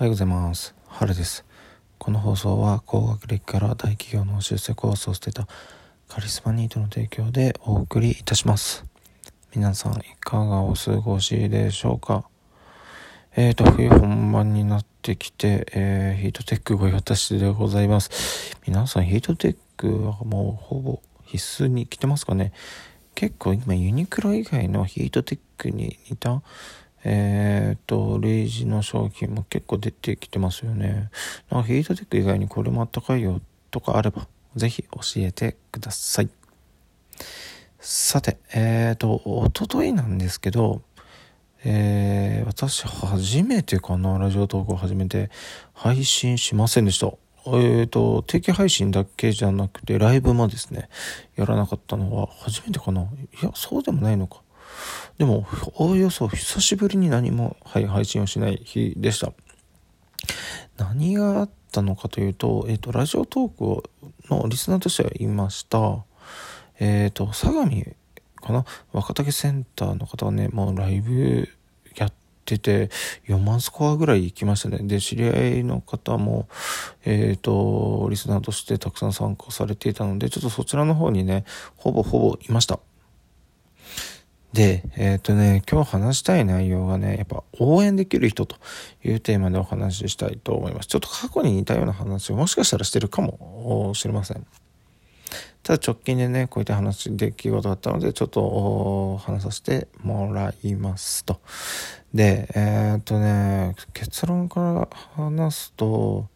おはようございます。春です。この放送は高学歴から大企業の出世コースを捨てたカリスマニートの提供でお送りいたします。皆さんいかがお過ごしでしょうか？えーと、冬本番になってきて、えーヒートテックご用達でございます。皆さんヒートテックはもうほぼ必須に着てますかね？結構今ユニクロ以外のヒートテックに似たえっ、と、類似の商品も結構出てきてますよね。なんかヒートテック以外にこれもあったかいよとかあれば、ぜひ教えてください。さて、えっ、と、おとといなんですけど、えー、私初めてかな、ラジオトークを始めて配信しませんでした。えっ、と、定期配信だけじゃなくて、ライブもですね、やらなかったのは初めてかな。いや、そうでもないのか。でも、おおよそ久しぶりに何も、はい、配信をしない日でした。何があったのかというと、えっ、と、ラジオトークのリスナーとしてはいました。えっ、と、相模かな？若竹センターの方はね、もうライブやってて、4万スコアぐらい行きましたね。で、知り合いの方も、えっ、と、リスナーとしてたくさん参加されていたので、ちょっとそちらの方にね、ほぼほぼいました。で、えっ、とね、今日話したい内容がね、やっぱ応援できる人というテーマでお話ししたいと思います。ちょっと過去に似たような話をもしかしたらしてるかもしれません。ただ直近でね、こういった話、出来事があったので、ちょっと話させてもらいますと。で、えっ、とね、結論から話すと、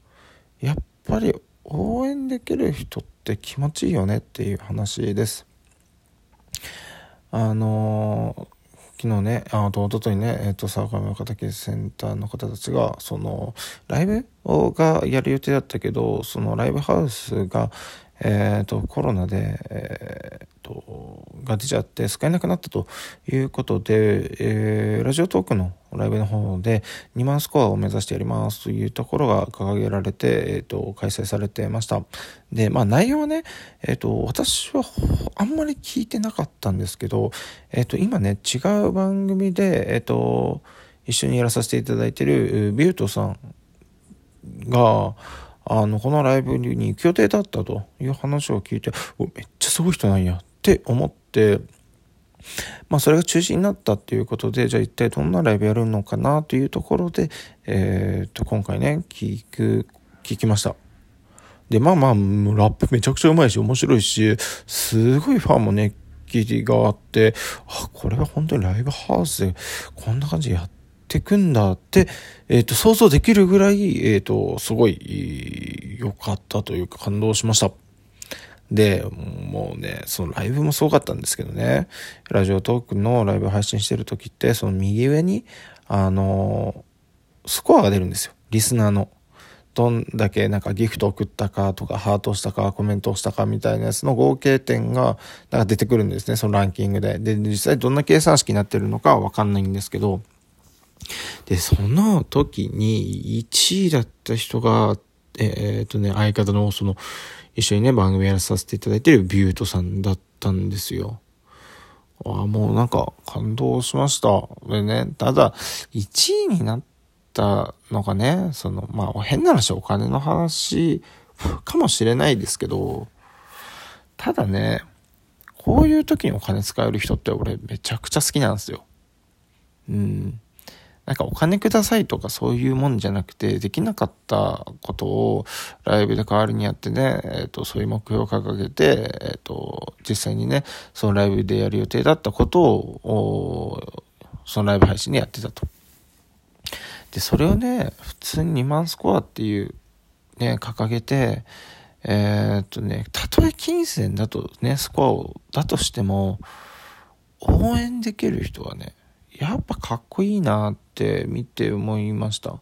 やっぱり応援できる人って気持ちいいよねっていう話です。あの昨日ね、あと、おとといね、えっ、と、沢上若竹センターの方たちが、その、ライブをがやる予定だったけど、そのライブハウスが、えっ、と、コロナで、えっ、と、が出ちゃって使えなくなったということで、えーラジオトークのライブの方で2万スコアを目指してやりますというところが掲げられて、えっ、と、開催されてました。で、まあ内容はね、えっ、と、私はあんまり聞いてなかったんですけど、えっ、と、今ね、違う番組で、えっ、と、一緒にやらさせていただいてるビュートさんが、あの、このライブに行く予定だったという話を聞いて、めっちゃすごい人なんやって思って、まあそれが中止になったっていうことで、じゃあ一体どんなライブやるのかなというところで、えっ、と、今回ね、聞く、聞きました。で、まあまあ、ラップめちゃくちゃうまいし、面白いし、すごいファンも熱気があって、あ、これは本当にライブハウスでこんな感じでやってくんだって、えっ、と、想像できるぐらい、えっ、と、すごい良かったというか感動しました。で、もうね、そのライブもすごかったんですけどね、ラジオトークのライブ配信してる時って、その右上に、あの、スコアが出るんですよ。リスナーの。どんだけなんかギフト送ったかとか、ハートしたか、コメントをしたかみたいなやつの合計点が、なんか出てくるんですね、そのランキングで。で、実際どんな計算式になってるのかはわかんないんですけど、で、その時に1位だった人が、えーっとね、相方のその、一緒にね、番組やらさせていただいてるビュートさんだったんですよ。ああ、もうなんか感動しました。でね、ただ、1位になったのがね、その、まあ、変な話、お金の話 かもしれないですけど、ただね、こういう時にお金使える人って俺めちゃくちゃ好きなんですよ。うん。なんかお金くださいとかそういうもんじゃなくて、できなかったことをライブで代わりにやってね、えっ、と、そういう目標を掲げて、えっ、と、実際にね、そのライブでやる予定だったことを、そのライブ配信でやってたと。で、それをね、普通に2万スコアっていう、ね、掲げて、えーっとね、たとえ金銭だとね、スコアを、だとしても、応援できる人はね、やっぱかっこいいなって見て思いました。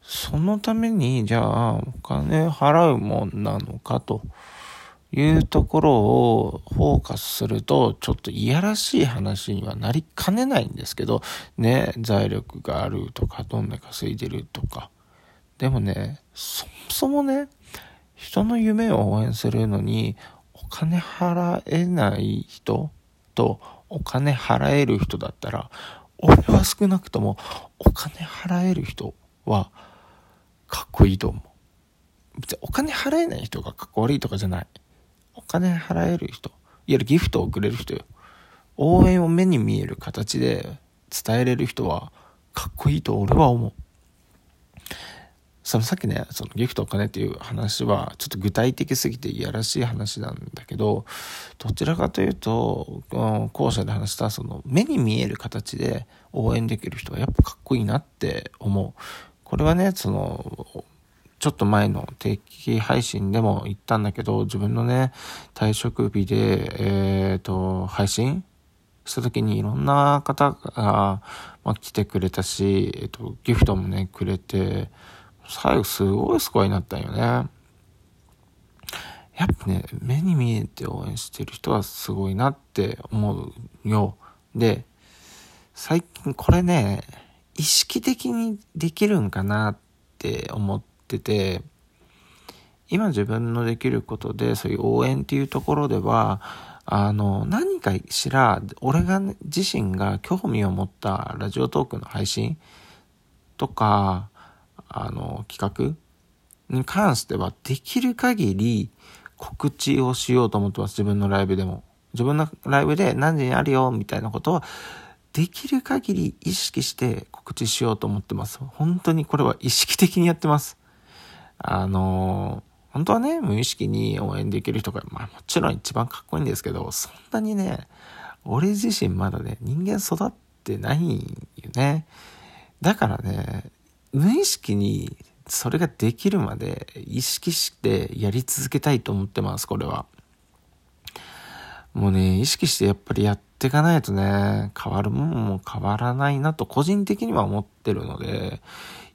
そのために、じゃあ、お金払うもんなのかというところをフォーカスすると、ちょっといやらしい話にはなりかねないんですけど、ね、財力があるとか、どんな稼いでるとか。でもね、そもそもね、人の夢を応援するのに、お金払えない人とお金払える人だったら、俺は少なくともお金払える人はかっこいいと思う。別にお金払えない人がかっこ悪いとかじゃない。お金払える人、いわゆるギフトをくれる人よ。応援を目に見える形で伝えれる人はかっこいいと俺は思う。そのさっきね、そのギフトお金っていう話はちょっと具体的すぎていやらしい話なんだけど、どちらかというと、後者で話したその目に見える形で応援できる人はやっぱかっこいいなって思う。これはね、その、ちょっと前の定期配信でも言ったんだけど、自分のね、退職日で、えっ、ー、と、配信した時にいろんな方が、まあ、来てくれたし、えっ、ー、と、ギフトもね、くれて、最後すごいスコアになったんよね。やっぱね、目に見えて応援してる人はすごいなって思うよ。で、最近これね、意識的にできるんかなって思ってて、今自分のできることで、そういう応援っていうところでは、あの、何かしら、俺が、自身が興味を持ったラジオトークの配信とか、あの、企画に関しては、できる限り告知をしようと思ってます。自分のライブでも。自分のライブで何時にあるよ、みたいなことは、できる限り意識して告知しようと思ってます。本当にこれは意識的にやってます。あの本当はね、無意識に応援できる人が、まあもちろん一番かっこいいんですけど、そんなにね、俺自身まだね、人間育ってないよね。だからね、無意識にそれができるまで意識してやり続けたいと思ってます、これは。もうね、意識してやっぱりやっていかないとね、変わるもんも変わらないなと個人的には思ってるので、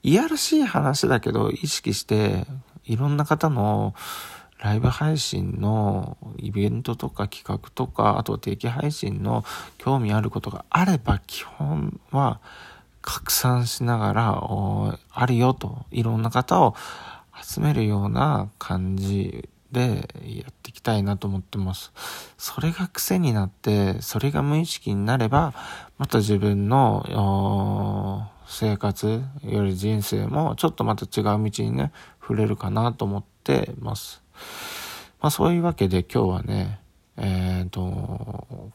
いやらしい話だけど意識していろんな方のライブ配信のイベントとか企画とか、あと定期配信の興味あることがあれば基本は拡散しながら、あるよと、いろんな方を集めるような感じでやっていきたいなと思ってます。それが癖になって、それが無意識になれば、また自分の生活より人生もちょっとまた違う道にね、触れるかなと思ってます。まあそういうわけで今日はね、えっ、ー、と、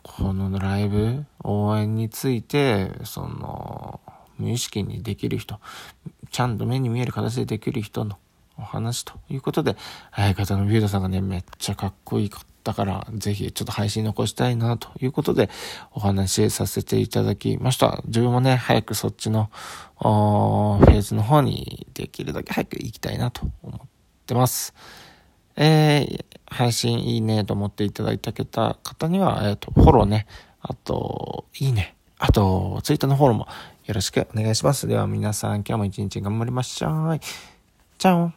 このライブ、応援について、その、無意識にできる人、ちゃんと目に見える形でできる人のお話ということで、相方のビューダさんがね、めっちゃかっこいいかったから、ぜひちょっと配信残したいなということで、お話しさせていただきました。自分もね、早くそっちの、フェーズの方にできるだけ早く行きたいなと思ってます。えー、配信いいねと思っていただいた方には、えっ、ー、と、フォローね、あと、いいね、あと、ツイッターのフォローもよろしくお願いします。では皆さん、今日も一日頑張りましょう。チャオ